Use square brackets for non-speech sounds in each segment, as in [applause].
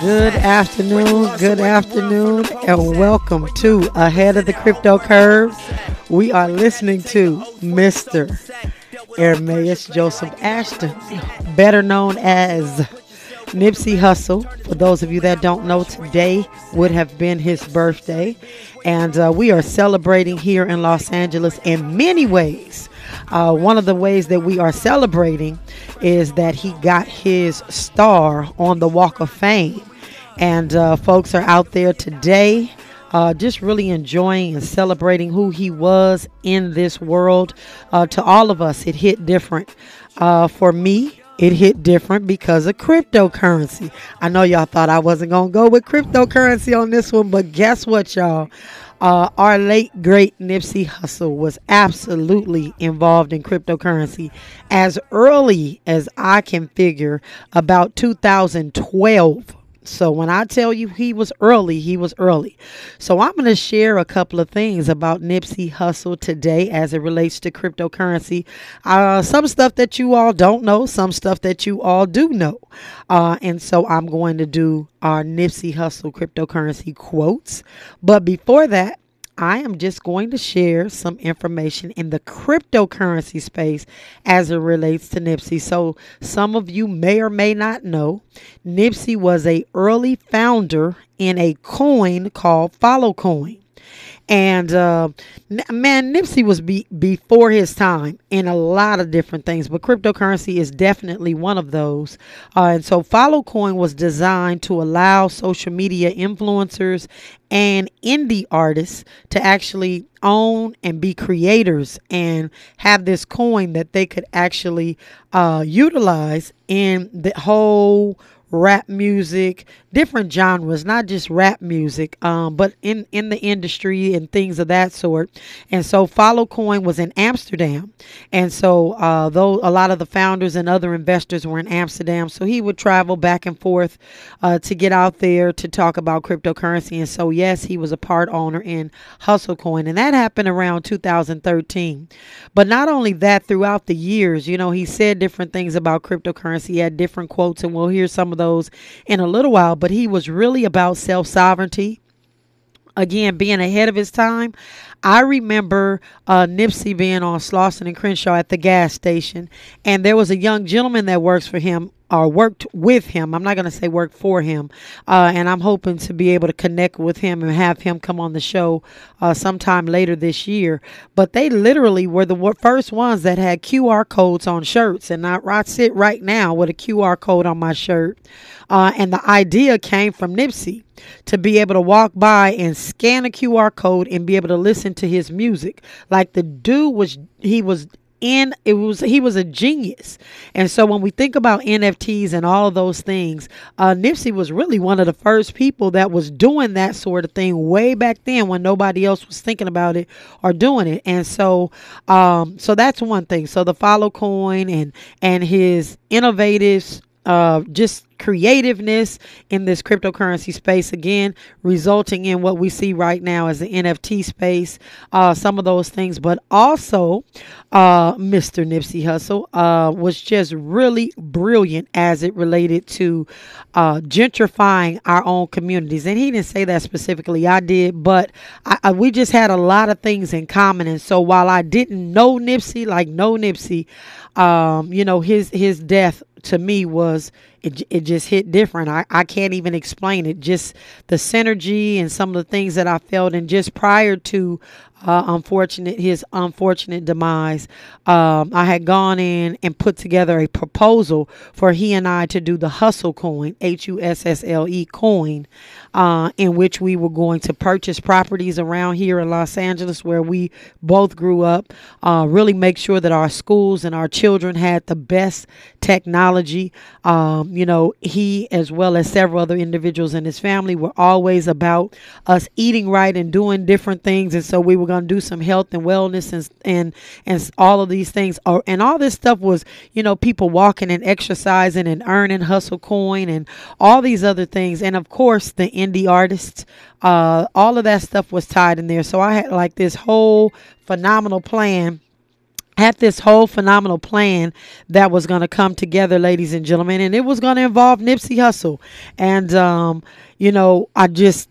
Good afternoon, good afternoon, and welcome to Ahead of the Crypto Curve. We are listening to Mr. Ermias Joseph Ashton, better known as Nipsey Hussle. For those of you that don't know, today would have been his birthday, and uh, we are celebrating here in Los Angeles in many ways. Uh, one of the ways that we are celebrating is that he got his star on the Walk of Fame. And uh, folks are out there today uh, just really enjoying and celebrating who he was in this world. Uh, to all of us, it hit different. Uh, for me, it hit different because of cryptocurrency. I know y'all thought I wasn't going to go with cryptocurrency on this one, but guess what, y'all? Uh, our late great Nipsey Hussle was absolutely involved in cryptocurrency. As early as I can figure about 2012 so when I tell you he was early, he was early. So I'm going to share a couple of things about Nipsey Hussle today as it relates to cryptocurrency. Uh, some stuff that you all don't know, some stuff that you all do know. Uh, and so I'm going to do our Nipsey Hussle cryptocurrency quotes. But before that, I am just going to share some information in the cryptocurrency space as it relates to Nipsey. So some of you may or may not know, Nipsey was a early founder in a coin called FollowCoin. And uh, man, Nipsey was be- before his time in a lot of different things, but cryptocurrency is definitely one of those. Uh, and so, FollowCoin was designed to allow social media influencers and indie artists to actually own and be creators and have this coin that they could actually uh, utilize in the whole rap music, different genres, not just rap music, um, but in, in the industry and things of that sort. And so FollowCoin was in Amsterdam. And so uh, though a lot of the founders and other investors were in Amsterdam, so he would travel back and forth uh, to get out there to talk about cryptocurrency. And so, yes, he was a part owner in HustleCoin. And that happened around 2013. But not only that, throughout the years, you know, he said different things about cryptocurrency. He had different quotes, and we'll hear some of those in a little while. But he was really about self sovereignty again being ahead of his time. I remember uh, Nipsey being on Slauson and Crenshaw at the gas station, and there was a young gentleman that works for him or worked with him. I'm not going to say worked for him. Uh, and I'm hoping to be able to connect with him and have him come on the show uh, sometime later this year. But they literally were the first ones that had QR codes on shirts. And I, I sit right now with a QR code on my shirt. Uh, and the idea came from Nipsey to be able to walk by and scan a QR code and be able to listen to his music. Like the dude was, he was in it was he was a genius. And so when we think about nfts and all of those things uh, nipsey was really one of the first people that was doing that sort of thing way back then when nobody else was thinking about it or doing it. And so um, so that's one thing. So the follow coin and and his innovative uh, just creativeness in this cryptocurrency space again resulting in what we see right now as the nft space uh, some of those things. But also uh, mr nipsey hussle uh, was just really brilliant as it related to uh, gentrifying our own communities. And he didn't say that specifically i did but I, I, we just had a lot of things in common. And so while i didn't know nipsey like no nipsey um, you know his his death to me was it, it just hit different. I, I can't even explain it. Just the synergy and some of the things that I felt, and just prior to uh, unfortunate his unfortunate demise, um, I had gone in and put together a proposal for he and I to do the Hustle Coin, H U S S L E coin, uh, in which we were going to purchase properties around here in Los Angeles where we both grew up. Uh, really make sure that our schools and our children had the best technology. Um, you know, he as well as several other individuals in his family were always about us eating right and doing different things, and so we were going to do some health and wellness and and and all of these things. Oh, and all this stuff was, you know, people walking and exercising and earning hustle coin and all these other things, and of course the indie artists. Uh, all of that stuff was tied in there. So I had like this whole phenomenal plan had this whole phenomenal plan that was going to come together, ladies and gentlemen, and it was going to involve Nipsey Hussle. And, um, you know, I just,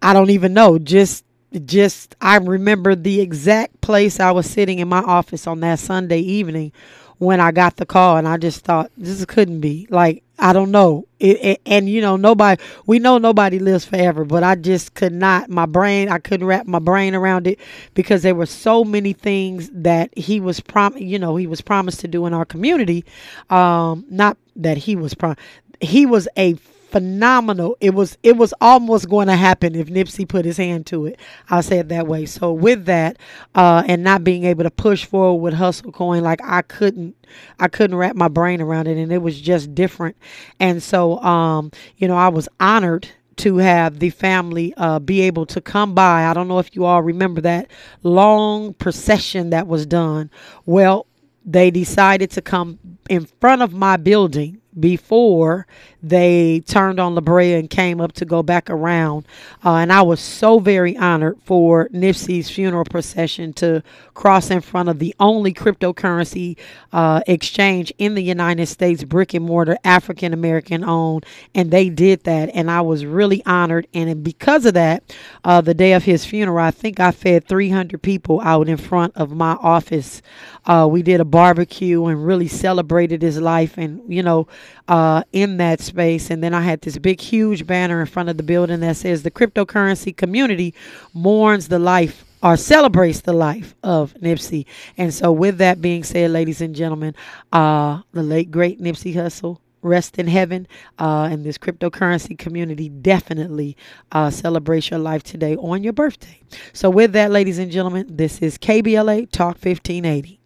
I don't even know, just, just, I remember the exact place I was sitting in my office on that Sunday evening when I got the call, and I just thought this couldn't be like I don't know. It, it, and you know nobody we know nobody lives forever, but I just could not my brain I couldn't wrap my brain around it because there were so many things that he was prom you know he was promised to do in our community. Um, not that he was prom he was a phenomenal. It was it was almost going to happen if Nipsey put his hand to it. I'll say it that way. So with that, uh, and not being able to push forward with Hustle Coin, like I couldn't I couldn't wrap my brain around it, and it was just different. And so, um, you know, I was honored to have the family uh, be able to come by. I don't know if you all remember that long procession that was done. Well, they decided to come in front of my building before they turned on La Brea and came up to go back around. Uh, and I was so very honored for Nipsey's funeral procession to cross in front of the only cryptocurrency uh, exchange in the United States, brick and mortar, African American owned. And they did that. And I was really honored. And because of that, uh, the day of his funeral, I think I fed 300 people out in front of my office. Uh, we did a barbecue and really celebrated his life. And, you know, uh, in that space. And then I had this big, huge banner in front of the building that says the cryptocurrency community mourns the life or celebrates the life of Nipsey. And so, with that being said, ladies and gentlemen, uh, the late great Nipsey Hussle. Rest in heaven, uh, and this cryptocurrency community definitely uh, celebrates your life today on your birthday. So, with that, ladies and gentlemen, this is KBLA Talk 1580.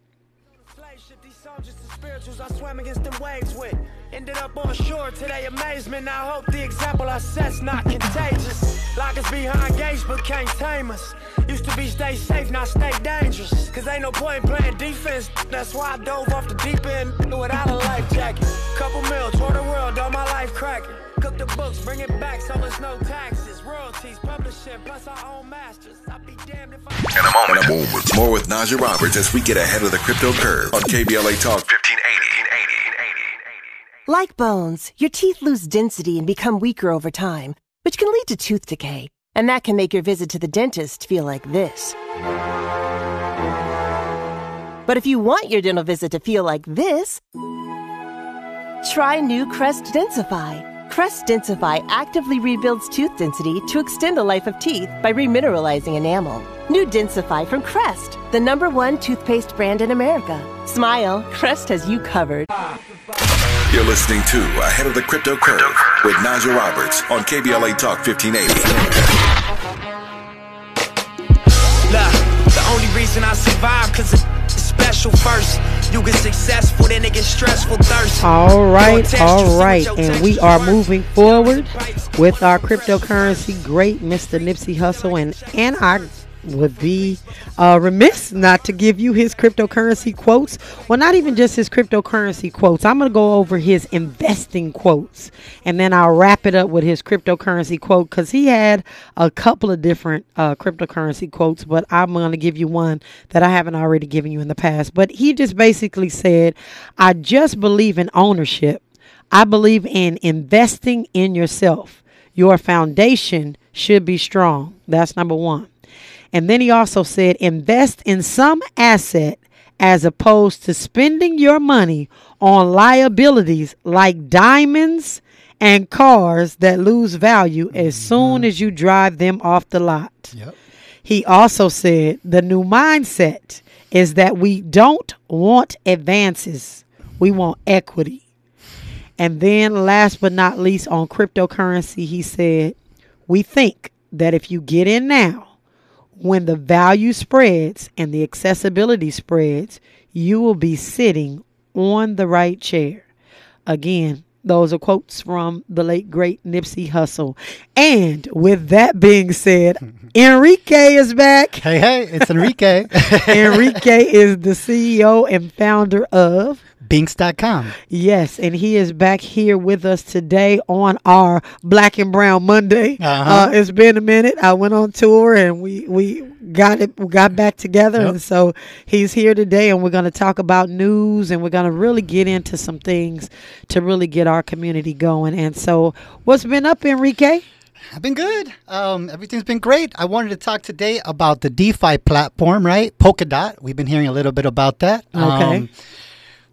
Up on shore to their amazement. I hope the example I set's not contagious. Lock us behind gates, but can't tame us. Used to be stay safe, now stay dangerous. Cause ain't no point playing defense. That's why I dove off the deep end without a life jacket. Couple mil, tour the world, all my life cracking. Cook the books, bring it back, so it's no taxes. Royalties, publishing, plus our own masters. I'd be damned if I. In a moment, more with, more with Najah Roberts as we get ahead of the crypto curve on KBLA Talk 1580. Like bones, your teeth lose density and become weaker over time, which can lead to tooth decay. And that can make your visit to the dentist feel like this. But if you want your dental visit to feel like this, try new Crest Densify. Crest Densify actively rebuilds tooth density to extend the life of teeth by remineralizing enamel. New Densify from Crest, the number one toothpaste brand in America. Smile, Crest has you covered. You're listening to Ahead of the Crypto Curve with Najah Roberts on KBLA Talk 1580. Look, the only reason I survive because it's special first. You get successful, then it gets stressful thirst. All right, all right. And we are moving forward with our cryptocurrency great Mr. Nipsey Hussle and and our would be uh, remiss not to give you his cryptocurrency quotes. Well, not even just his cryptocurrency quotes. I'm going to go over his investing quotes and then I'll wrap it up with his cryptocurrency quote because he had a couple of different uh, cryptocurrency quotes, but I'm going to give you one that I haven't already given you in the past. But he just basically said, I just believe in ownership. I believe in investing in yourself. Your foundation should be strong. That's number one. And then he also said, invest in some asset as opposed to spending your money on liabilities like diamonds and cars that lose value as mm-hmm. soon as you drive them off the lot. Yep. He also said the new mindset is that we don't want advances, we want equity. And then, last but not least, on cryptocurrency, he said, We think that if you get in now, when the value spreads and the accessibility spreads, you will be sitting on the right chair. Again, those are quotes from the late great Nipsey Hussle. And with that being said, [laughs] Enrique is back. Hey, hey, it's Enrique. [laughs] Enrique is the CEO and founder of Binks.com. Yes, and he is back here with us today on our Black and Brown Monday. Uh-huh. Uh, it's been a minute. I went on tour and we we got it we got back together Yep. and so he's here today and we're going to talk about news and we're going to really get into some things to really get our community going. And so what's been up Enrique? I've been good. Um, everything's been great. I wanted to talk today about the DeFi platform, right? Polkadot. We've been hearing a little bit about that. Okay. Um,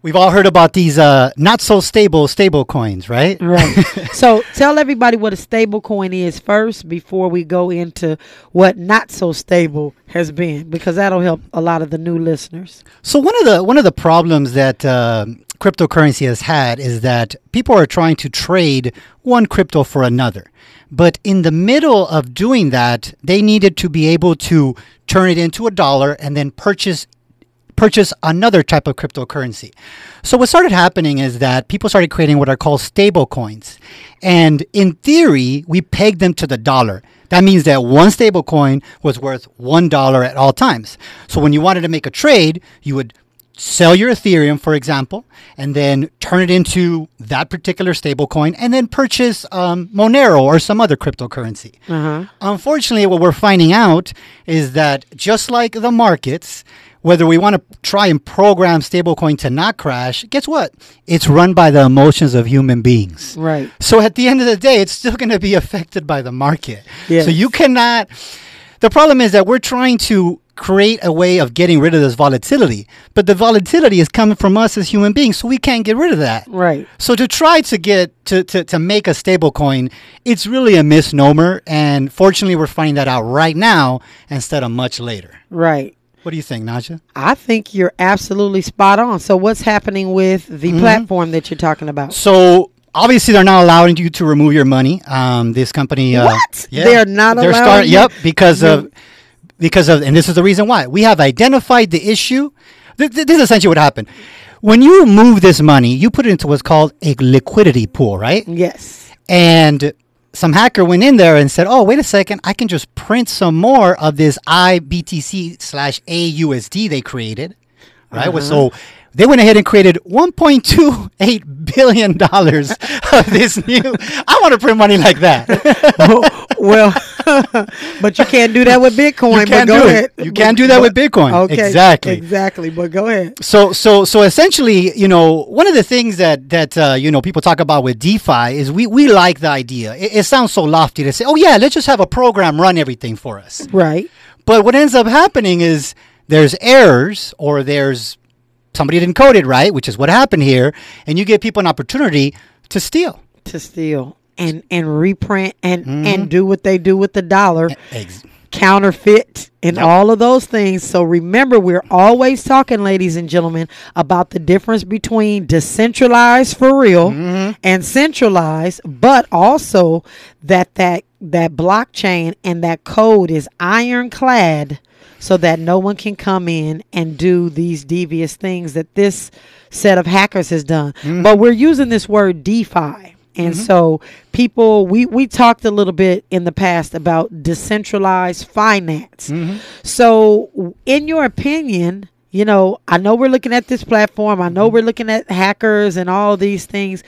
we've all heard about these uh, not so stable stable coins, right? Right. [laughs] so tell everybody what a stable coin is first before we go into what not so stable has been because that'll help a lot of the new listeners. So one of the one of the problems that uh, cryptocurrency has had is that people are trying to trade one crypto for another. But in the middle of doing that, they needed to be able to turn it into a dollar and then purchase purchase another type of cryptocurrency. So what started happening is that people started creating what are called stable coins. And in theory, we pegged them to the dollar. That means that one stable coin was worth one dollar at all times. So when you wanted to make a trade, you would sell your Ethereum, for example, and then turn it into that particular stable coin and then purchase um, Monero or some other cryptocurrency. Unfortunately, what we're finding out is that just like the markets, whether we want to try and program stablecoin to not crash, guess what? It's run by the emotions of human beings. Right. So at the end of the day, it's still going to be affected by the market. Yes. So you cannot. The problem is that we're trying to create a way of getting rid of this volatility, but the volatility is coming from us as human beings, so we can't get rid of that. Right. So to try to get to, to, to make a stable coin, it's really a misnomer. And fortunately, we're finding that out right now instead of much later. Right. What do you think, Najah? I think you're absolutely spot on. So what's happening with the Mm-hmm. platform that you're talking about? So obviously, they're not allowing you to remove your money. Um, this company, uh, What? They're not they're allowing you- Yep, because of because of, and this is the reason why we have identified the issue. Th- th- this is essentially what happened. When you move this money, you put it into what's called a liquidity pool, right? Yes. And some hacker went in there and said, "Oh, wait a second! I can just print some more of this IBTC slash AUSD they created, right? Uh-huh. So they went ahead and created 1.28 billion dollars of this new. [laughs] I want to print money like that. Well, [laughs] but you can't do that with Bitcoin. You can't but go do it. ahead. You can't do that with Bitcoin. Okay. Exactly. Exactly. But go ahead. So so so essentially, you know, one of the things that that uh, you know people talk about with DeFi is we we like the idea. It, it sounds so lofty to say, oh yeah, let's just have a program run everything for us. Right. But what ends up happening is there's errors or there's somebody didn't code it right, which is what happened here, and you give people an opportunity to steal. To steal and and reprint and Mm-hmm. and do what they do with the dollar. Ex- counterfeit and all of those things. So remember, we're always talking, ladies and gentlemen, about the difference between decentralized for real and centralized, but also that that that blockchain and that code is ironclad so that no one can come in and do these devious things that this set of hackers has done. But we're using this word DeFi. And mm-hmm. so people we we talked a little bit in the past about decentralized finance. Mm-hmm. So in your opinion, you know, I know we're looking at this platform, I know mm-hmm. we're looking at hackers and all these things,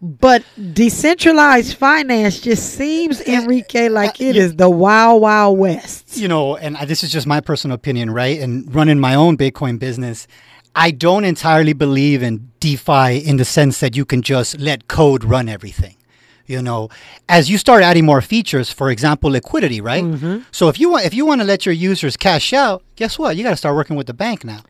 but decentralized finance just seems eh, Enrique eh, like eh, it is the wild wild west. you know, and I- this is just my personal opinion, right? And running my own Bitcoin business, I don't entirely believe in DeFi in the sense that you can just let code run everything. You know, as you start adding more features, for example, liquidity, right? Mm-hmm. So if you want, if you want to let your users cash out, guess what? You got to start working with the bank now.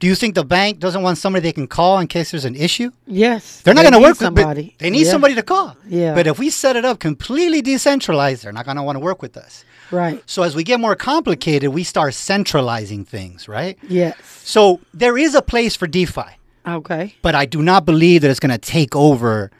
Do you think the bank doesn't want somebody they can call in case there's an issue? Yes. They're not they going to work with somebody. They need Yeah. somebody to call. Yeah. But if we set it up completely decentralized, they're not going to want to work with us. Right. So as we get more complicated, we start centralizing things, right? Yes. So there is a place for DeFi, Okay. but I do not believe that it's going to take over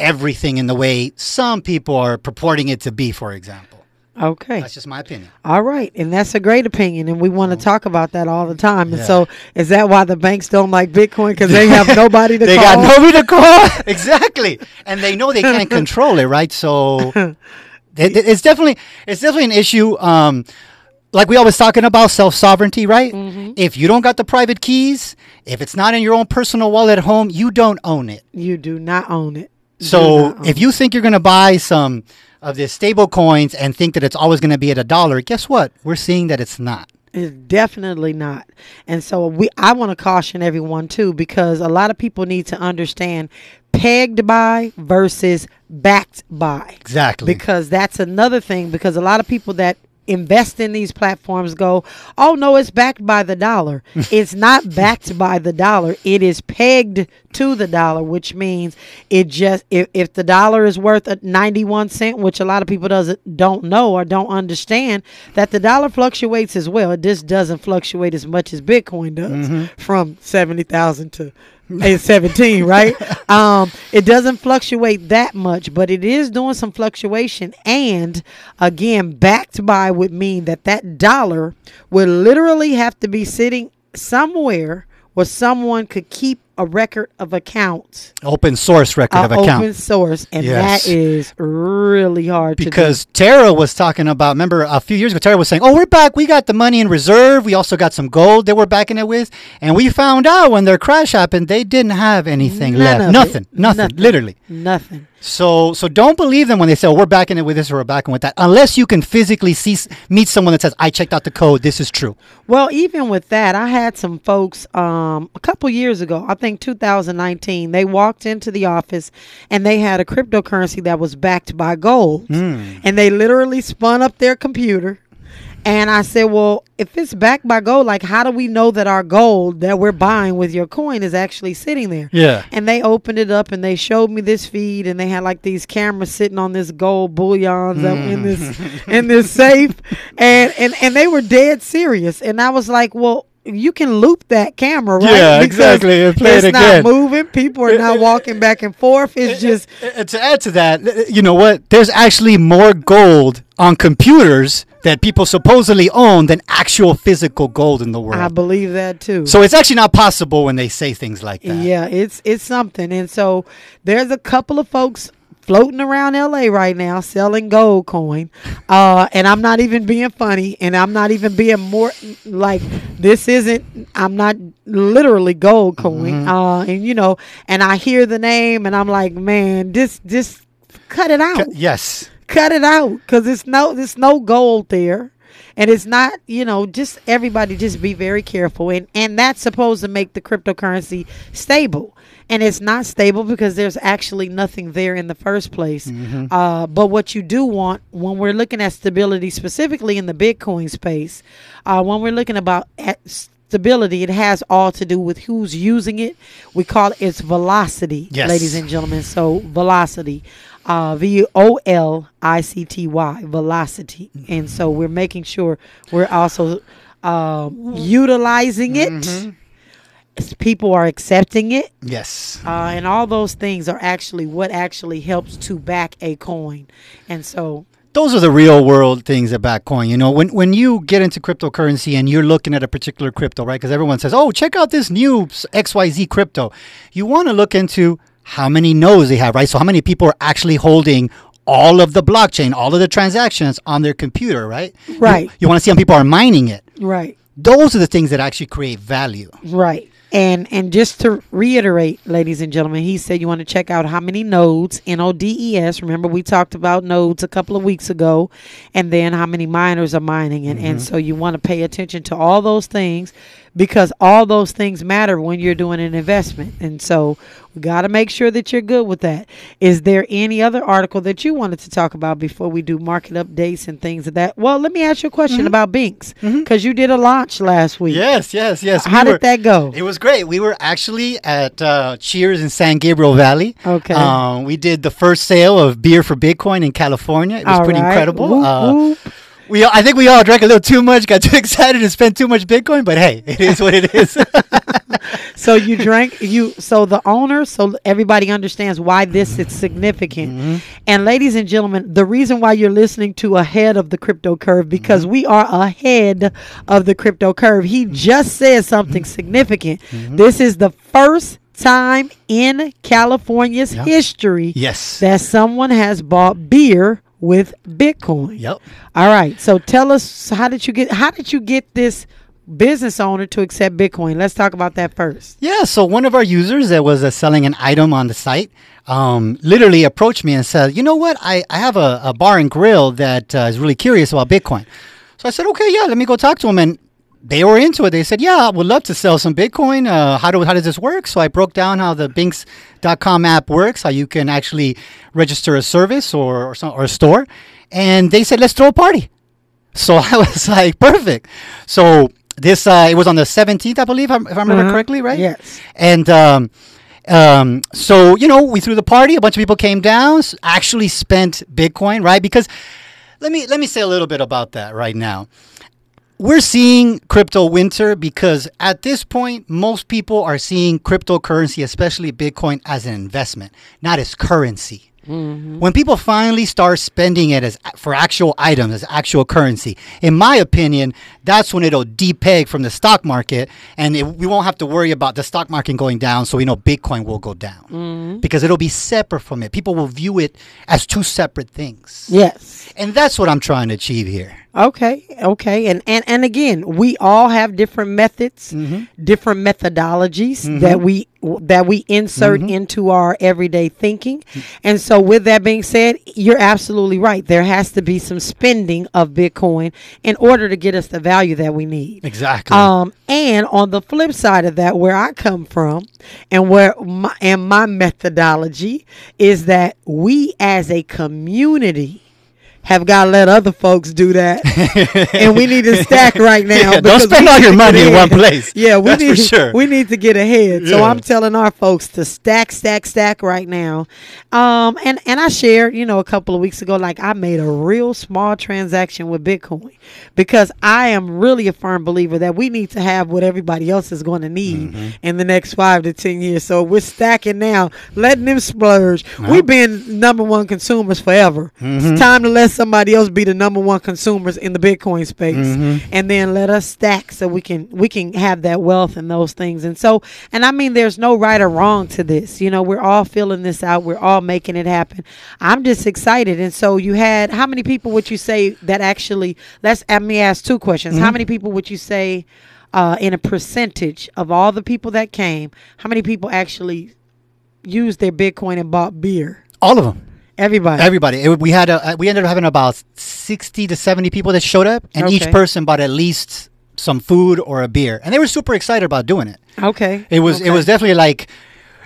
everything in the way some people are purporting it to be, for example. Okay. That's just my opinion. All right, and that's a great opinion, and we want to talk about that all the time. And Yeah. so, is that why the banks don't like Bitcoin? Because they have [laughs] nobody to call. they call. got nobody to call. exactly, and they know they can't [laughs] control it, right? So [laughs] it- it- it's definitely it's definitely an issue. Um, like we always talking about self sovereignty, right? Mm-hmm. If you don't got the private keys, if it's not in your own personal wallet at home, you don't own it. You do not own it. So if you think you're going to buy some of the stable coins and think that it's always going to be at a dollar, guess what? We're seeing that it's not. It's definitely not. And so we I want to caution everyone too because a lot of people need to understand pegged by versus backed by. Exactly. Because that's another thing because a lot of people that invest in these platforms go, "Oh no, it's backed by the dollar." [laughs] it's not backed by the dollar. It is pegged to the dollar, which means it just if, if the dollar is worth a 91 cent, which a lot of people doesn't don't know or don't understand that the dollar fluctuates as well. It just doesn't fluctuate as much as Bitcoin does from 70,000 to and 17 right [laughs] um it doesn't fluctuate that much but it is doing some fluctuation and again backed by would mean that that dollar would literally have to be sitting somewhere where someone could keep a record of accounts Open source record uh, of accounts. open source and Yes. that is really hard because Terra was talking about. Remember a few years ago, Terra was saying, "Oh, we're back. We got the money in reserve. We also got some gold that we're backing it with." And we found out when their crash happened, they didn't have anything None left. it. Nothing, nothing, literally. nothing So, so don't believe them when they say, oh, "We're backing it with this or we're backing with that," unless you can physically see meet someone that says, "I checked out the code. This is true." Well, even with that, I had some folks um, a couple years ago, I think 2019, they walked into the office and they had a cryptocurrency that was backed by gold. And they literally spun up their computer. And I said, Well, if it's backed by gold, like, how do we know that our gold that we're buying with your coin is actually sitting there? Yeah. And they opened it up and they showed me this feed and they had like these cameras sitting on this gold bullions up in this mm. in this [laughs] safe and, and and they were dead serious. And I was like, Well, you can loop that camera, right? Yeah, Because exactly, and play it's it not moving. People are not walking back and forth. It's just to add to that, you know what? There's actually more gold on computers that people supposedly own than actual physical gold in the world. I believe that too. so it's actually not possible when they say things like that. Yeah, it's it's something. And so there's a couple of folks floating around LA right now selling gold coin. Uh and I'm not even being funny and I'm not even being more like this isn't I'm not literally gold coin. Uh and you know, and I hear the name and I'm like, "Man, this this cut it out." Yes. Cut it out because it's no there's no gold there. And it's not you know just everybody just be very careful. And and that's supposed to make the cryptocurrency stable. And it's not stable because there's actually nothing there in the first place. Uh, but what you do want when we're looking at stability specifically in the bitcoin space uh, when we're looking about at stability it has all to do with who's using it. We call it its velocity Yes. ladies and gentlemen. So velocity uh, V O L I C T Y, velocity. And so we're making sure we're also um, utilizing it. S- People are accepting it. Yes. Uh, and all those things are actually what actually helps to back a coin. And so, Those are the real world things about coin. You know, when when you get into cryptocurrency and you're looking at a particular crypto, right? Because everyone says, "Oh, check out this new XYZ crypto." You want to look into how many nodes they have, right? So how many people are actually holding all of the blockchain, all of the transactions on their computer, right? Right. You, want to see how people are mining it. right. Those are the things that actually create value. Right. And and just to reiterate, ladies and gentlemen, he said you want to check out how many nodes, N O D E S. Remember we talked about nodes a couple of weeks ago, and then how many miners are mining and, and so you want to pay attention to all those things because all those things matter when you're doing an investment. And so we got to make sure that you're good with that. Is there any other article that you wanted to talk about before we do market updates and things of that? Well, let me ask you a question about Binks because you did a launch last week. Yes, yes, yes. How We did were- that go? It was great. We were actually at uh, Cheers in San Gabriel Valley. Okay. Um, we did the first sale of beer for Bitcoin in California. It was All pretty right. incredible. Whoop, Uh, whoop. We, all- I think we all drank a little too much, got [laughs] too excited, and spent too much Bitcoin. But hey, it is what it is. [laughs] So you drank you so the owner so everybody understands why this is significant. Mm-hmm. And ladies and gentlemen, the reason why you're listening to ahead of the crypto curve because Mm-hmm. we are ahead of the crypto curve. He just said something Mm-hmm. significant. This is the first time in California's history yes. that someone has bought beer with Bitcoin. Yep. All right. So tell us how did you get how did you get this business owner to accept Bitcoin? Let's talk about that first. Yeah, so one of our users that was uh, selling an item on the site um, literally approached me and said, You know what? I, I have a, a bar and grill that uh, is really curious about Bitcoin. So I said, Okay, yeah, let me go talk to him. And they were into it. They said, Yeah, I would love to sell some Bitcoin. Uh, how, do, how does this work? So I broke down how the Binx.com app works, how you can actually register a service or, or, some, or a store. And they said, Let's throw a party. So [laughs] I was like, Perfect. So this uh, it was on the 17th, I believe, if I remember Uh-huh. correctly, right? Yes. And um, um, so you know, we threw the party. A bunch of people came down, actually spent Bitcoin, right? Because let me let me say a little bit about that right now. We're seeing crypto winter because at this point, most people are seeing cryptocurrency, especially Bitcoin, as an investment, not as currency. Mm-hmm. When people finally start spending it as for actual items, as actual currency, in my opinion, that's when it'll depeg from the stock market, and it, we won't have to worry about the stock market going down. So we know Bitcoin will go down mm-hmm. because it'll be separate from it. People will view it as two separate things, Yes. and that's what I'm trying to achieve here. Okay, okay, and and and again, we all have different methods, Mm-hmm. different methodologies that we that we insert Mm-hmm. into our everyday thinking. And so, with that being said, you're absolutely right. There has to be some spending of Bitcoin in order to get us the value that we need. Exactly. Um, and on the flip side of that, where I come from, and where my and my methodology is that we as a community have got to let other folks do that, [laughs] and we need to stack right now. Yeah, don't spend all your money in one place. Yeah, we That's for need sure. we need to get ahead. So Yeah. I'm telling our folks to stack, stack, stack right now. Um, and and I shared, you know, a couple of weeks ago, like I made a real small transaction with Bitcoin because I am really a firm believer that we need to have what everybody else is going to need Mm-hmm. in the next five to ten years. So we're stacking now, letting them splurge. We've been number one consumers forever. Mm-hmm. It's time to let somebody else be the number one consumers in the Bitcoin space, Mm-hmm. and then let us stack so we can we can have that wealth and those things. And so, and I mean, there's no right or wrong to this. You know, we're all filling this out. We're all making it happen. I'm just excited. And so, you had how many people would you say that actually? Let's let me ask two questions. Mm-hmm. How many people would you say? Uh, in a percentage of all the people that came, how many people actually used their Bitcoin and bought beer? All of them. Everybody. Everybody. It, we had a, uh, we ended up having about sixty to seventy people that showed up, and each person bought at least some food or a beer, and they were super excited about doing it. okay. It was it was definitely like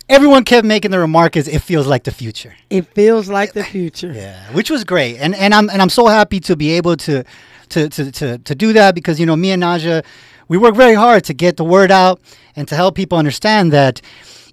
everyone kept making the remark as it feels like the future. It feels like the future. Yeah, which was great, and and I'm and I'm so happy to be able to to to to, to do that because you know me and Najah, we work very hard to get the word out and to help people understand that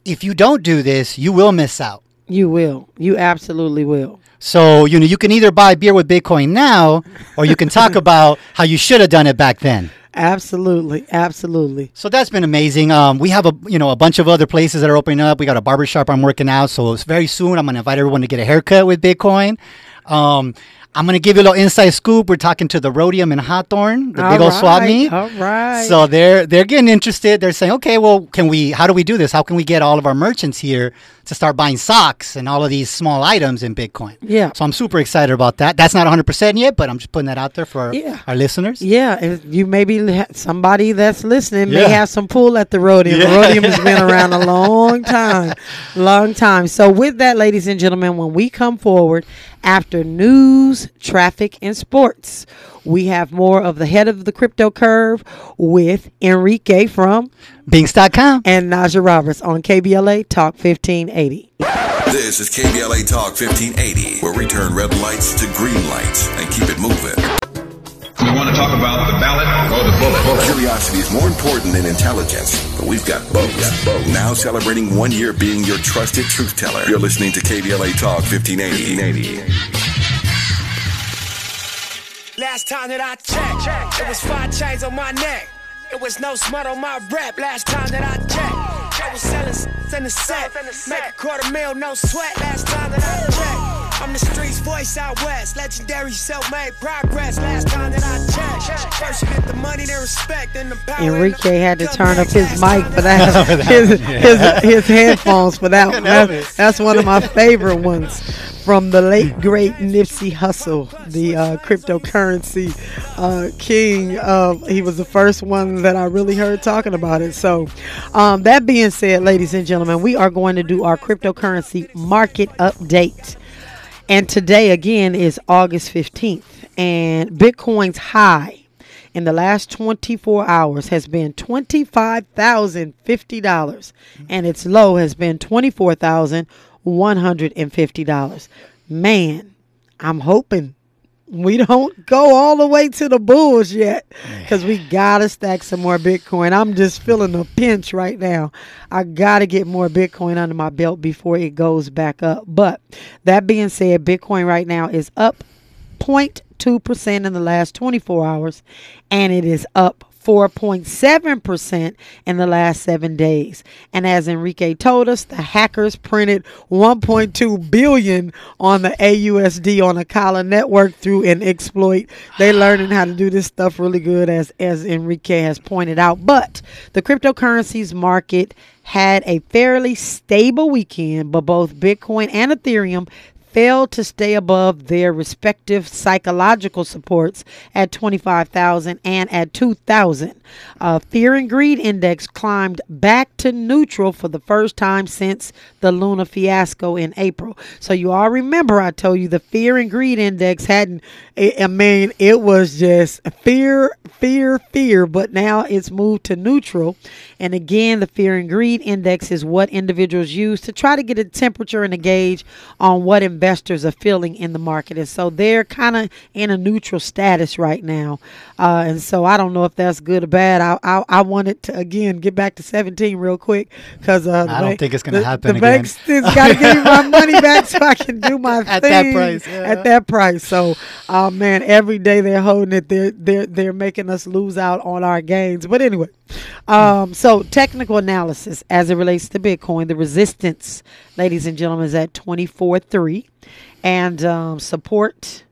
if you don't do this, you will miss out. You will. You absolutely will. So you know you can either buy beer with Bitcoin now, or you can talk [laughs] about how you should have done it back then. Absolutely. Absolutely. So that's been amazing. Um, we have a you know a bunch of other places that are opening up. We got a barbershop I'm working out, so it's very soon I'm gonna invite everyone to get a haircut with Bitcoin. Um, I'm gonna give you a little inside scoop. We're talking to the Roadium in Hawthorne, the big All old swap meet. all right. So they're they're getting interested. They're saying, okay, well, can we? How do we do this? How can we get all of our merchants here to start buying socks and all of these small items in Bitcoin? Yeah. So I'm super excited about that. That's not 100 percent yet, but I'm just putting that out there for our, Yeah. our listeners. Yeah, if you maybe somebody that's listening may have some pull at the Roadium. The Yeah. Roadium has been [laughs] around a long time, long time. So with that, ladies and gentlemen, when we come forward after news, traffic, and sports, we have more of the head of the crypto curve with Enrique from Binks.com. and Najah Roberts on KBLA Talk 1580. This is KBLA Talk 1580, where we turn red lights to green lights and keep it moving. We want to talk about the ballot or the bullet. Curiosity is more important than intelligence, but we've got both. Now celebrating one year being your trusted truth teller. You're listening to KBLA Talk 1580. Last time that I checked, it was five chains on my neck. It was no smut on my rep. Last time that I checked, I was selling in the set. Make a quarter mil, no sweat. Last time that I checked, the streets voice out west, legendary self-made progress. Last time that I checked, first you get the money, then respect, then the power. Enrique had to turn up his mic for that, his, his, his headphones for that [laughs] one. That- that's one of my favorite ones from the late great Nipsey Hussle, the uh, cryptocurrency uh, king. Of, he was the first one that I really heard talking about it. So, um, that being said, ladies and gentlemen, we are going to do our cryptocurrency market update. And today, again, is August 15th. And Bitcoin's high in the last 24 hours has been $25,050. And its low has been $24,150. Man, I'm hoping we don't go all the way to the bulls yet because we gotta stack some more bitcoin. I'm just feeling a pinch right now. I gotta get more bitcoin under my belt before it goes back up. But that being said bitcoin right now is up 0.2% in the last 24 hours and it is up 4.7% in the last seven days. And as Enrique told us, the hackers printed 1.2 billion on the AUSD on the Acala network through an exploit. They're learning how to do this stuff really good, as as Enrique has pointed out. But the cryptocurrencies market had a fairly stable weekend, but both Bitcoin and Ethereum failed to stay above their respective psychological supports at 25,000 and at 2,000. Uh, Fear and Greed Index climbed back to neutral for the first time since the Luna fiasco in April. So you all remember I told you the Fear and Greed Index hadn't, I mean, it was just fear, fear, fear, but now it's moved to neutral. And again, the Fear and Greed Index is what individuals use to try to get a temperature and a gauge on what investors are feeling in the market. And so they're kind of in a neutral status right now. Uh, and so I don't know if that's good or bad. I I, I wanted to again get back to 17 real quick because uh, I don't bank- think it's gonna happen The again. banks got to give me my money [laughs] back so I can do my At that thing price, yeah. At that price. So, uh, man, every day they're holding it. They're they're they're making us lose out on our gains. But anyway, um, so technical analysis as it relates to Bitcoin, the resistance, ladies and gentlemen, is at twenty four three, and um, support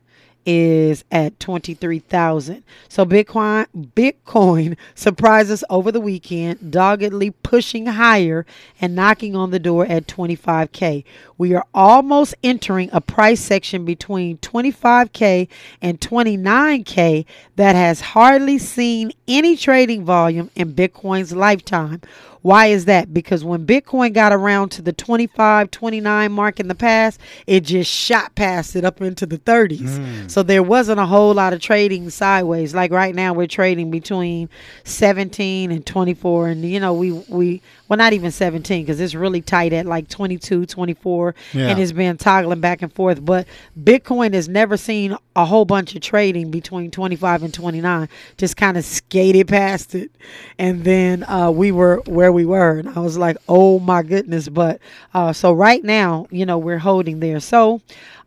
is at 23,000. So Bitcoin Bitcoin [laughs] surprises over the weekend, doggedly pushing higher and knocking on the door at 25k. We are almost entering a price section between 25k and 29k that has hardly seen any trading volume in Bitcoin's lifetime. Why is that? Because when Bitcoin got around to the 25, 29 mark in the past, it just shot past it up into the 30s. So there wasn't a whole lot of trading sideways. Like right now, we're trading between 17 and 24. And, you know, we, we well, not even 17 because it's really tight at like 22, 24. Yeah. And it's been toggling back and forth. But Bitcoin has never seen a whole bunch of trading between 25 and 29. Just kind of skated past it. And then uh, we were where we were. And I was like, oh my goodness. But uh, so right now, you know, we're holding there. So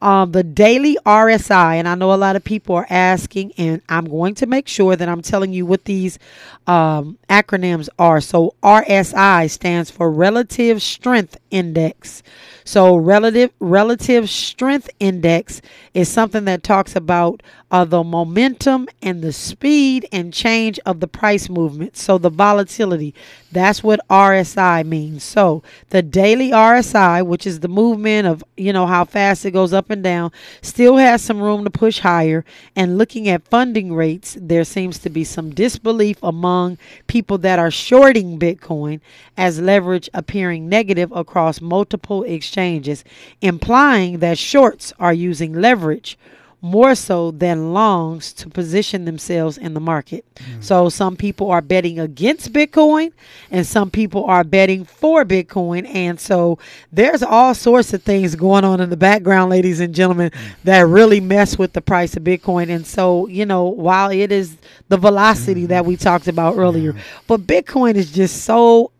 um, the daily RSI, and I know a lot of people are asking, and I'm going to make sure that I'm telling you what these um, acronyms are. So RSI stands for Relative Strength Index. So relative relative strength index is something that talks about uh, the momentum and the speed and change of the price movement. So the volatility. That's what RSI means. So the daily RSI, which is the movement of you know how fast it goes up and down, still has some room to push higher. And looking at funding rates, there seems to be some disbelief among people that are shorting Bitcoin as leverage appearing negative across multiple exchanges, implying that shorts are using leverage more so than longs to position themselves in the market. Mm. So some people are betting against Bitcoin and some people are betting for Bitcoin. And so there's all sorts of things going on in the background, ladies and gentlemen, mm. that really mess with the price of Bitcoin. And so, you know, while it is the velocity mm-hmm. that we talked about earlier, but Bitcoin is just so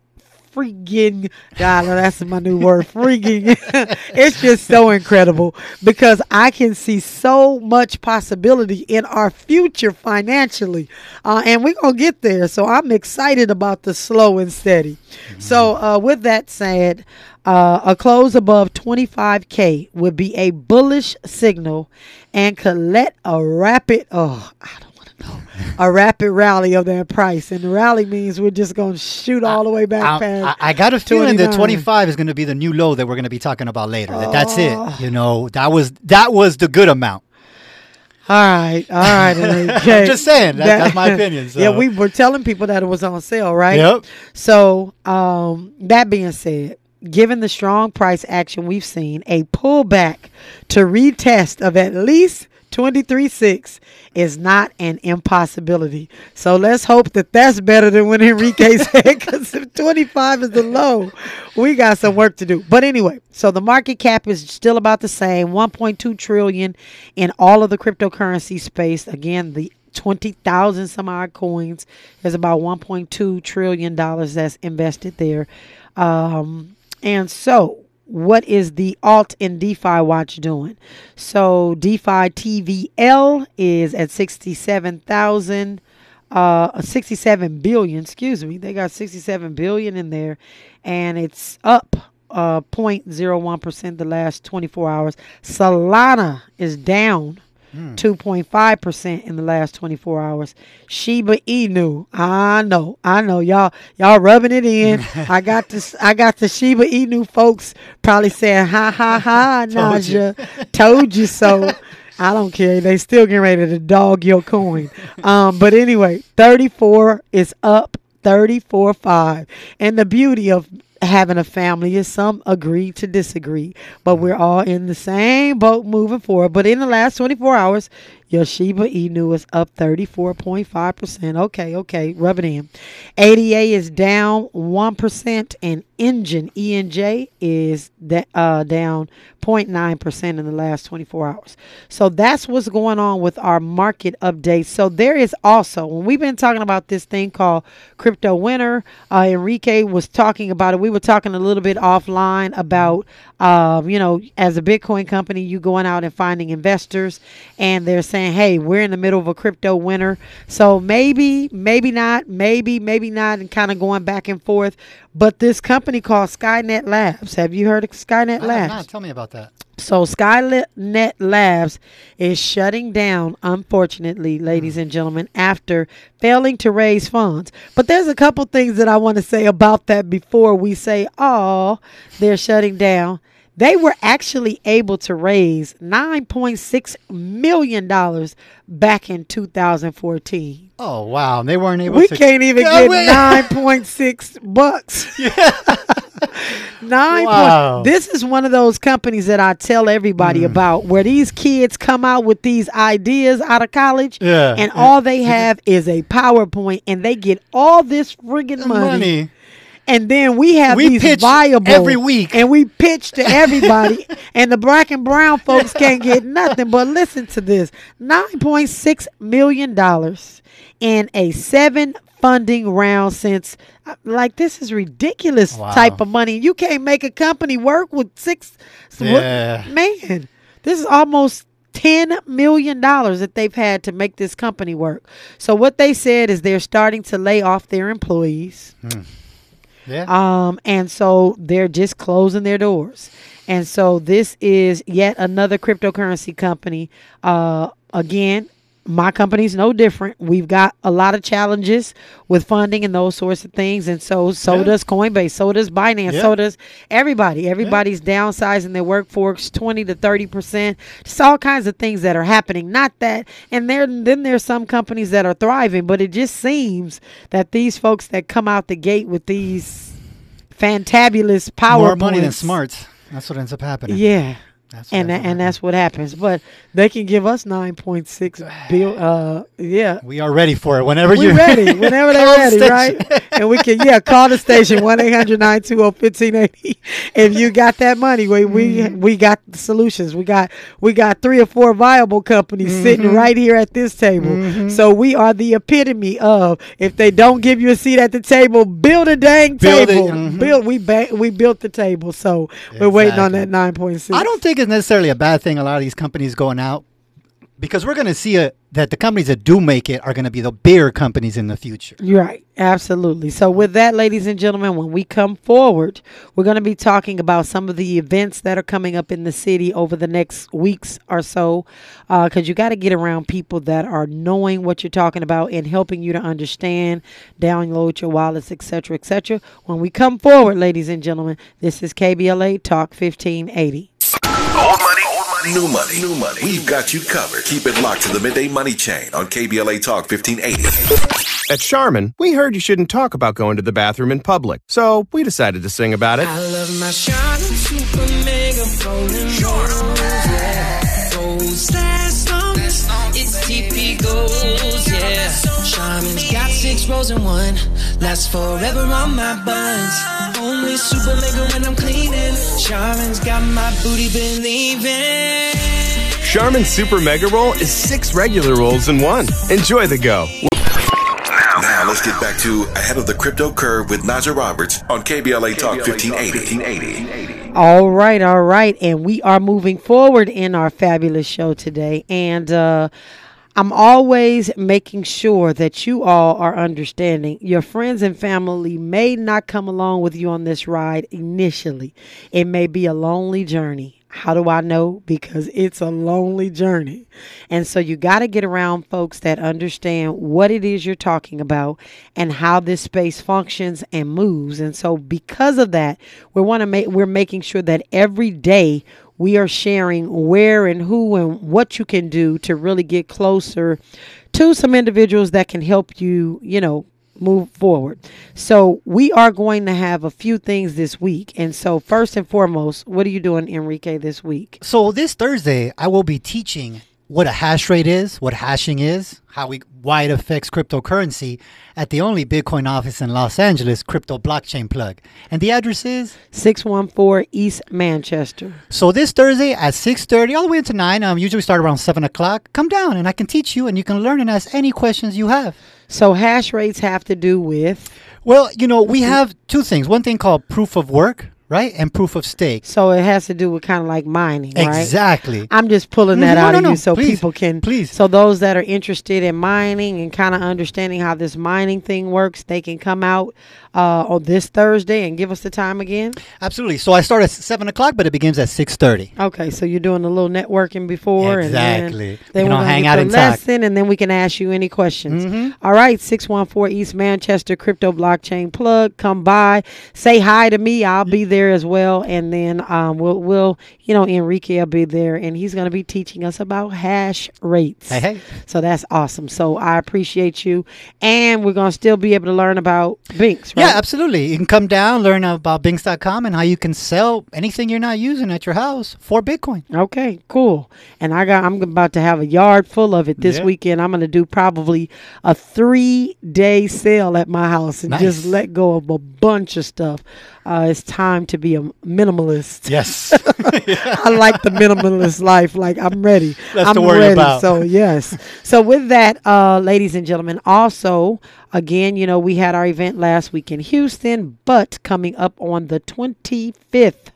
freaking God, that's my new word, freaking. [laughs] it's just so incredible because I can see so much possibility in our future financially, uh, and we're gonna get there. So I'm excited about the slow and steady. So uh, with that said. Uh, a close above 25k would be a bullish signal and could let a rapid oh I don't want to know [laughs] a rapid rally of that price and the rally means we're just going to shoot all the way back I, past I, I got a feeling that 25 is going to be the new low that we're going to be talking about later. That that's it. You know, that was that was the good amount. all right all right [laughs] okay. I'm just saying, that- that's my [laughs] opinion, yeah we were telling people that it was on sale right Yep. So, um, that being said, given the strong price action we've seen, a pullback to retest of at least 23.6 is not an impossibility. So let's hope that that's better than when Enrique [laughs] said, because if 25 is the low, we got some work to do. But anyway, so the market cap is still about the same 1.2 trillion in all of the cryptocurrency space. Again, the 20,000 some odd coins. There's about 1.2 trillion dollars that's invested there. Um, and so what is the alt and DeFi watch doing? So DeFi TVL is at 67,000 uh 67 billion, excuse me. They got 67 billion in there and it's up uh 0.01% the last 24 hours. Solana is down 2.5% in the last 24 hours. Shiba Inu. I know. I know y'all y'all rubbing it in. [laughs] I got this I got the Shiba Inu folks probably saying ha ha ha [laughs] Najah. Told you so. [laughs] I don't care. They still getting ready to dog your coin. Um, but anyway, 34 is up 34.5. And the beauty of having a family is some agree to disagree, but we're all in the same boat moving forward. But in the last 24 hours, your Shiba Inu is up 34.5%. Okay, okay, rub it in. ADA is down 1%, and Enjin, ENJ, is da- uh, down 0.9% in the last 24 hours. So that's what's going on with our market updates. So there is also, when we've been talking about this thing called Crypto Winter, uh, Enrique was talking about it. We were talking a little bit offline about, um, you know, as a Bitcoin company, you going out and finding investors, and they're saying, hey, we're in the middle of a crypto winter. So maybe, maybe not, maybe, maybe not, and kind of going back and forth. But this company called Skynet Labs, have you heard of Skynet Ah, Labs? nah, tell me about that. So Skynet Labs is shutting down, unfortunately, ladies and gentlemen, after failing to raise funds. But there's a couple things that I want to say about that before we say, oh, they're shutting down. They were actually able to raise $9.6 million back in 2014. Oh wow, And they weren't able We to. can't even get wait. [laughs] nine point six bucks. Yeah. [laughs] nine. Wow. Point, this is one of those companies that I tell everybody Mm. about, where these kids come out with these ideas out of college, Yeah. and all they have is a PowerPoint, and they get all this friggin' money. money. And then we have We these viable every week. and we pitch to [laughs] everybody, and the black and brown folks can't get nothing. But listen to this: nine point six million dollars in a seven funding round since uh, like this is ridiculous Wow. type of money. You can't make a company work with six. what- Yeah. man, this is almost. $10 million that they've had to make this company work. So, what they said is they're starting to lay off their employees. Yeah. Um, and so they're just closing their doors. And so this is yet another cryptocurrency company. Uh, again, my company's no different. We've got a lot of challenges with funding and those sorts of things. And so so Yeah. does Coinbase, so does Binance, Yeah. so does everybody. Everybody's downsizing their workforce 20 to 30%. Just all kinds of things that are happening. Not that and there then there's some companies that are thriving, but it just seems that these folks that come out the gate with these fantabulous power More money than smarts. That's what ends up happening. yeah. That's and that's and that's what happens. But they can give us nine point six bill. Uh, yeah, we are ready for it whenever you're [laughs] ready whenever they're ready, the right? [laughs] And we can yeah call the station one 1580 If you got that money, we we Mm-hmm. we got the solutions. We got we got three or four viable companies Mm-hmm. sitting right here at this table. So we are the epitome of if they don't give you a seat at the table, build a dang Build table. mhm. Build we ba- we built the table. So we're waiting on that nine point six. I don't think it's necessarily a bad thing. A lot of these companies going out because we're going to see a, that the companies that do make it are going to be the bigger companies in the future. You're right. Absolutely. So, with that, ladies and gentlemen, when we come forward, we're going to be talking about some of the events that are coming up in the city over the next weeks or so. Uh, because you got to get around people that are knowing what you're talking about and helping you to understand, download your wallets, etc., etc. When we come forward, ladies and gentlemen, this is KBLA Talk 1580. Old money, old money, new money, new money. We've got you covered. Keep it locked to the midday money chain on KBLA Talk 1580. At Charmin, we heard you shouldn't talk about going to the bathroom in public, so we decided to sing about it. I love my Charmin Super Mega Golden Rolls, yeah. Goals last long, it's TP goals, yeah. Charmin's got six rolls in one, lasts forever on my buns. Only Super Mega when I'm cleaning. Charmin's got my booty believing. Charmin Super Mega Roll is six regular rolls in one. Enjoy the go. Now let's get back to Ahead of the Crypto Curve with Najah Roberts on KBLA Talk 1580. All right, all right. And we are moving forward in our fabulous show today. And uh, I'm always making sure that you all are understanding. Your friends and family may not come along with you on this ride initially, it may be a lonely journey. How do I know? Because it's a lonely journey. And so you got to get around folks that understand what it is you're talking about and how this space functions and moves. And so because of that, we want to make we're making sure that every day we are sharing where and who and what you can do to really get closer to some individuals that can help you, you know, move forward. So we are going to have a few things this week. And so first and foremost, what are you doing, Enrique, this week? So this Thursday, I will be teaching what a hash rate is, what hashing is, how we why it affects cryptocurrency at the only Bitcoin office in Los Angeles, Crypto Blockchain Plug. And the address is 614 East Manchester. so this Thursday at 6:30 all the way into 9. Um usually we start around 7 o'clock. Come down and I can teach you and you can learn and ask any questions you have. So hash rates have to do with Well, you know, we have two things. One thing called proof of work, right? And proof of stake. so it has to do with kind of like mining, right? Exactly. I'm just pulling that no, out no, of no. you so Please, people can please. so those that are interested in mining and kind of understanding how this mining thing works, they can come out uh, on this Thursday and give us the time again. Absolutely. So I start at 7 o'clock, but it begins at 6:30. Okay, so you're doing a little networking before, Exactly. and then, We don't hang out and talk. and then we can ask you any questions. Mm-hmm. All right, six one four East Manchester Crypto Blockchain Plug. Come by, say hi to me. I'll be there as well, and then um, we'll we'll you know Enrique will be there, and he's going to be teaching us about hash rates. Hey, hey. So that's awesome. So I appreciate you, and we're going to still be able to learn about Binks. Right? Yeah, absolutely. You can come down, learn about Binks.com and how you can sell anything you're not using at your house for Bitcoin. Okay, cool. And I got I'm about to have a yard full of it this Yeah. weekend. I'm going to do probably a 3-day sale at my house and just let go of a bunch of stuff. Uh, it's time to be a minimalist. Yes. [laughs] [laughs] I like the minimalist life. Like I'm ready. Less I'm ready. about. So yes. So with that, uh, ladies and gentlemen, also again, you know, we had our event last week in Houston, but coming up on the 25th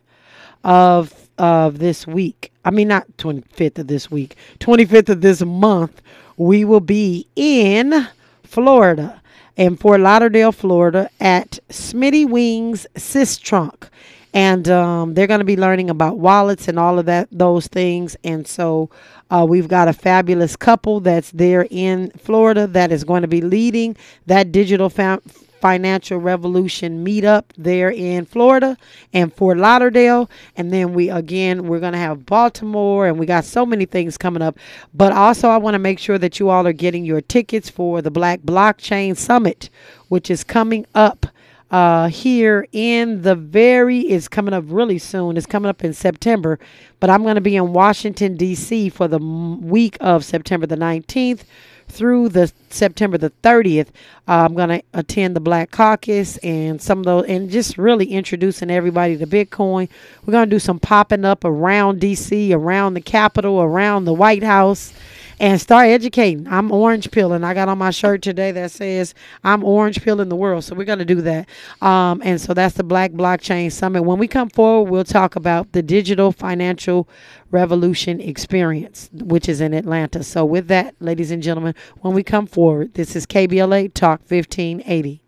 of of this week. I mean, not 25th of this week. 25th of this month, we will be in Florida, in Fort Lauderdale, Florida, at Smitty Wings Sistrunk. And um, they're going to be learning about wallets and all of that, those things. And so uh, we've got a fabulous couple that's there in Florida that is going to be leading that digital fam- financial revolution meetup there in Florida and Fort Lauderdale. And then we, again, we're going to have Baltimore and we got so many things coming up. But also, I want to make sure that you all are getting your tickets for the Black Blockchain Summit, which is coming up uh, here in the very is coming up really soon. It's coming up in September, but I'm going to be in Washington D.C. for the week of September the 19th through the September the 30th. Uh, I'm going to attend the Black Caucus and some of those, and just really introducing everybody to Bitcoin. We're going to do some popping up around D.C., around the Capitol, around the White House and start educating. I'm orange peeling. I got on my shirt today that says I'm orange peeling the world. So we're going to do that. Um, and so that's the Black Blockchain Summit. When we come forward, we'll talk about the digital financial revolution experience, which is in Atlanta. So with that, ladies and gentlemen, when we come forward, this is KBLA Talk 1580.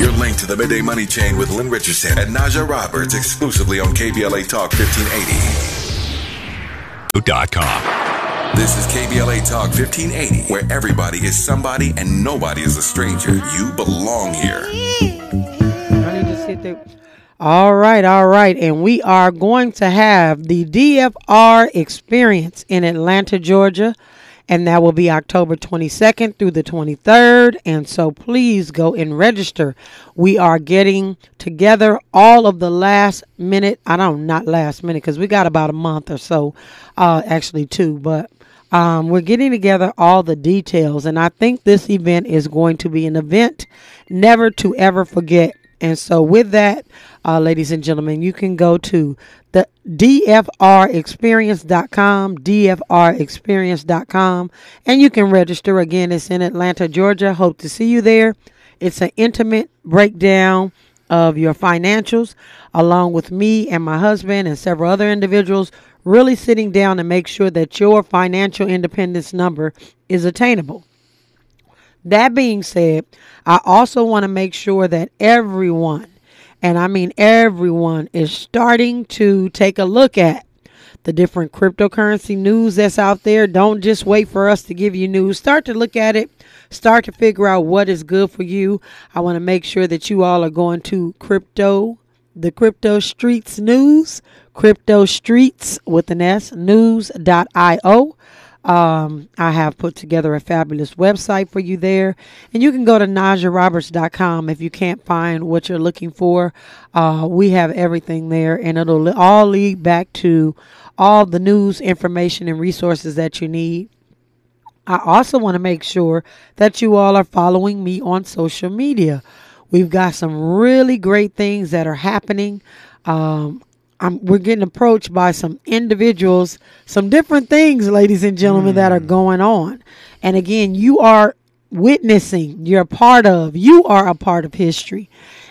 You're linked to the Midday Money Chain with Lynn Richardson and Najah Roberts exclusively on KBLA Talk 1580. Dot com. This is KBLA Talk 1580, where everybody is somebody and nobody is a stranger. You belong here. I need to sit there. All right, all right. And we are going to have the DFR experience in Atlanta, Georgia. And that will be October 22nd through the 23rd. And so please go and register. We are getting together all of the last minute. I don't, not last minute, because we got about a month or so, uh, actually two, but um, we're getting together all the details. And I think this event is going to be an event never to ever forget. And so, with that, uh, ladies and gentlemen, you can go to the dfrexperience.com, dfrexperience.com, and you can register. Again, it's in Atlanta, Georgia. Hope to see you there. It's an intimate breakdown of your financials, along with me and my husband and several other individuals, really sitting down and make sure that your financial independence number is attainable. That being said, I also want to make sure that everyone, and I mean everyone, is starting to take a look at the different cryptocurrency news that's out there. Don't just wait for us to give you news. Start to look at it. Start to figure out what is good for you. I want to make sure that you all are going to crypto, the crypto streets news, crypto streets with an S, news.io. Um, I have put together a fabulous website for you there. And you can go to NajahRoberts.com if you can't find what you're looking for. Uh, we have everything there, and it'll all lead back to all the news, information, and resources that you need. I also want to make sure that you all are following me on social media. We've got some really great things that are happening. Um, I'm, we're getting approached by some individuals, some different things, ladies and gentlemen, that are hmm. going on. And again, you are witnessing, you're a part of, you are a part of history.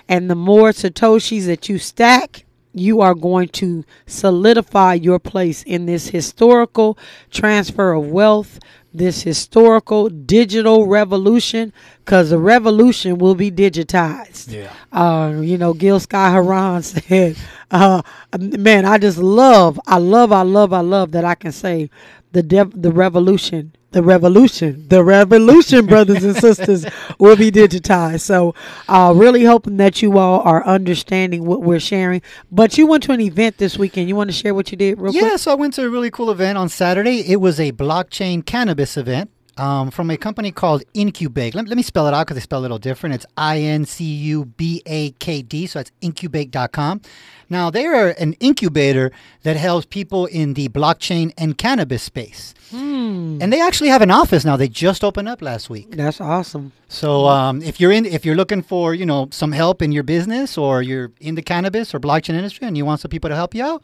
And the more Satoshis that you stack, you are going to solidify your place in this historical transfer of wealth, this historical digital revolution, because the revolution will be digitized. Yeah. Uh, you know, Gil Scott-Heron [laughs] said, uh, man, I just love, I love, I love, I love that I can say the dev- the revolution, the revolution, the revolution, brothers and sisters, [laughs] will be digitized. So, uh, really hoping that you all are understanding what we're sharing. But you went to an event this weekend. You want to share what you did real Yeah, quick? so I went to a really cool event on Saturday. It was a blockchain cannabis event um, from a company called Incubake. Let, let me spell it out because they spell it a little different. It's I N C U B A K D, so that's incubake.com. Now, they are an incubator that helps people in the blockchain and cannabis space. And they actually have an office now. They just opened up last week. That's awesome. So um, if you're in, if you're looking for, you know, some help in your business, or you're in the cannabis or blockchain industry, and you want some people to help you out,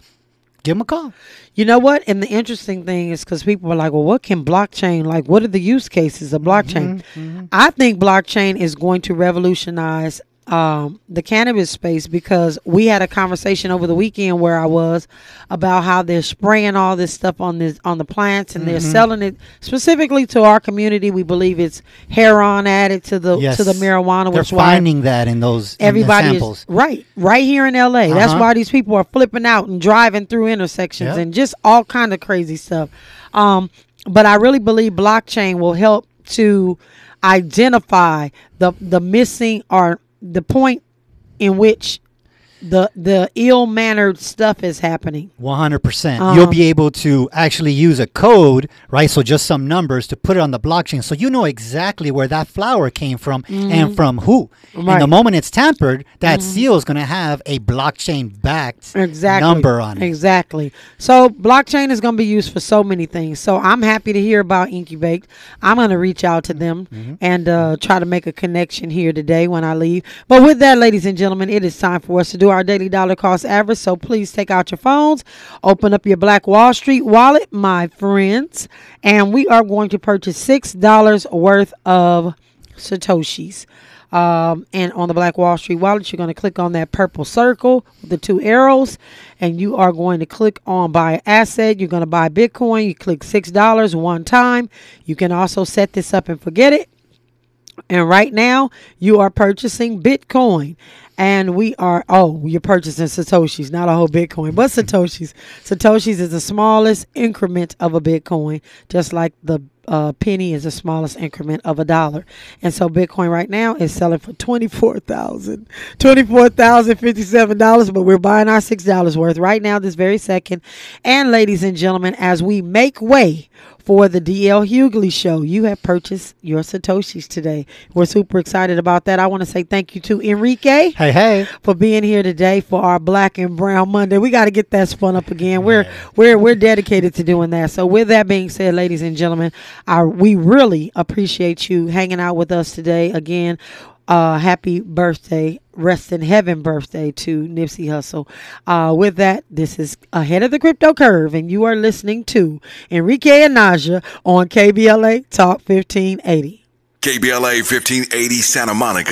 give them a call. You know what? And the interesting thing is because people are like, well, what can blockchain, like, what are the use cases of blockchain? Mm-hmm, mm-hmm. I think blockchain is going to revolutionize um, the cannabis space because we had a conversation over the weekend where I was about how they're spraying all this stuff on this on the plants and they're selling it specifically to our community. We believe it's heroin added to the to the marijuana. They're finding that in those in Everybody samples. is right, right here in LA. That's Uh-huh. why these people are flipping out and driving through intersections Yep. and just all kind of crazy stuff. Um, but I really believe blockchain will help to identify the the missing or the point in which the the ill mannered stuff is happening. 100%. Uh-huh. You'll be able to actually use a code, right? So just some numbers to put it on the blockchain so you know exactly where that flower came from and from who. And the moment it's tampered, that seal is going to have a blockchain backed exactly number on it. Exactly. So blockchain is going to be used for so many things. So I'm happy to hear about Incubate. I'm going to reach out to them Mm-hmm. and uh, try to make a connection here today when I leave. But with that, ladies and gentlemen, it is time for us to do our daily dollar cost average. So please take out your phones, open up your Black Wall Street wallet, my friends, and we are going to purchase six dollars worth of satoshis. Um, and on the Black Wall Street wallet, you're going to click on that purple circle with the two arrows, and you are going to click on buy asset. You're going to buy Bitcoin. You click six dollars one time. You can also set this up and forget it. And right now, you are purchasing Bitcoin. And we are, oh, you're purchasing Satoshis, not a whole Bitcoin, but Satoshis. Satoshis is the smallest increment of a Bitcoin, just like the uh, penny is the smallest increment of a dollar. And so Bitcoin right now is selling for $24,000, $24,057, but we're buying our $6 worth right now, this very second. And ladies and gentlemen, as we make way for the DL Hughley show. You have purchased your Satoshis today. We're super excited about that. I want to say thank you to Enrique Hey, hey. for being here today for our Black and Brown Monday. We got to get that spun up again. We're we're we're dedicated to doing that. So with that being said, ladies and gentlemen, I we really appreciate you hanging out with us today again. Uh, happy birthday, rest in heaven birthday to Nipsey Hussle. Uh, with that, this is Ahead of the Crypto Curve, and you are listening to Enrique and Najah on KBLA Talk 1580. KBLA 1580 Santa Monica.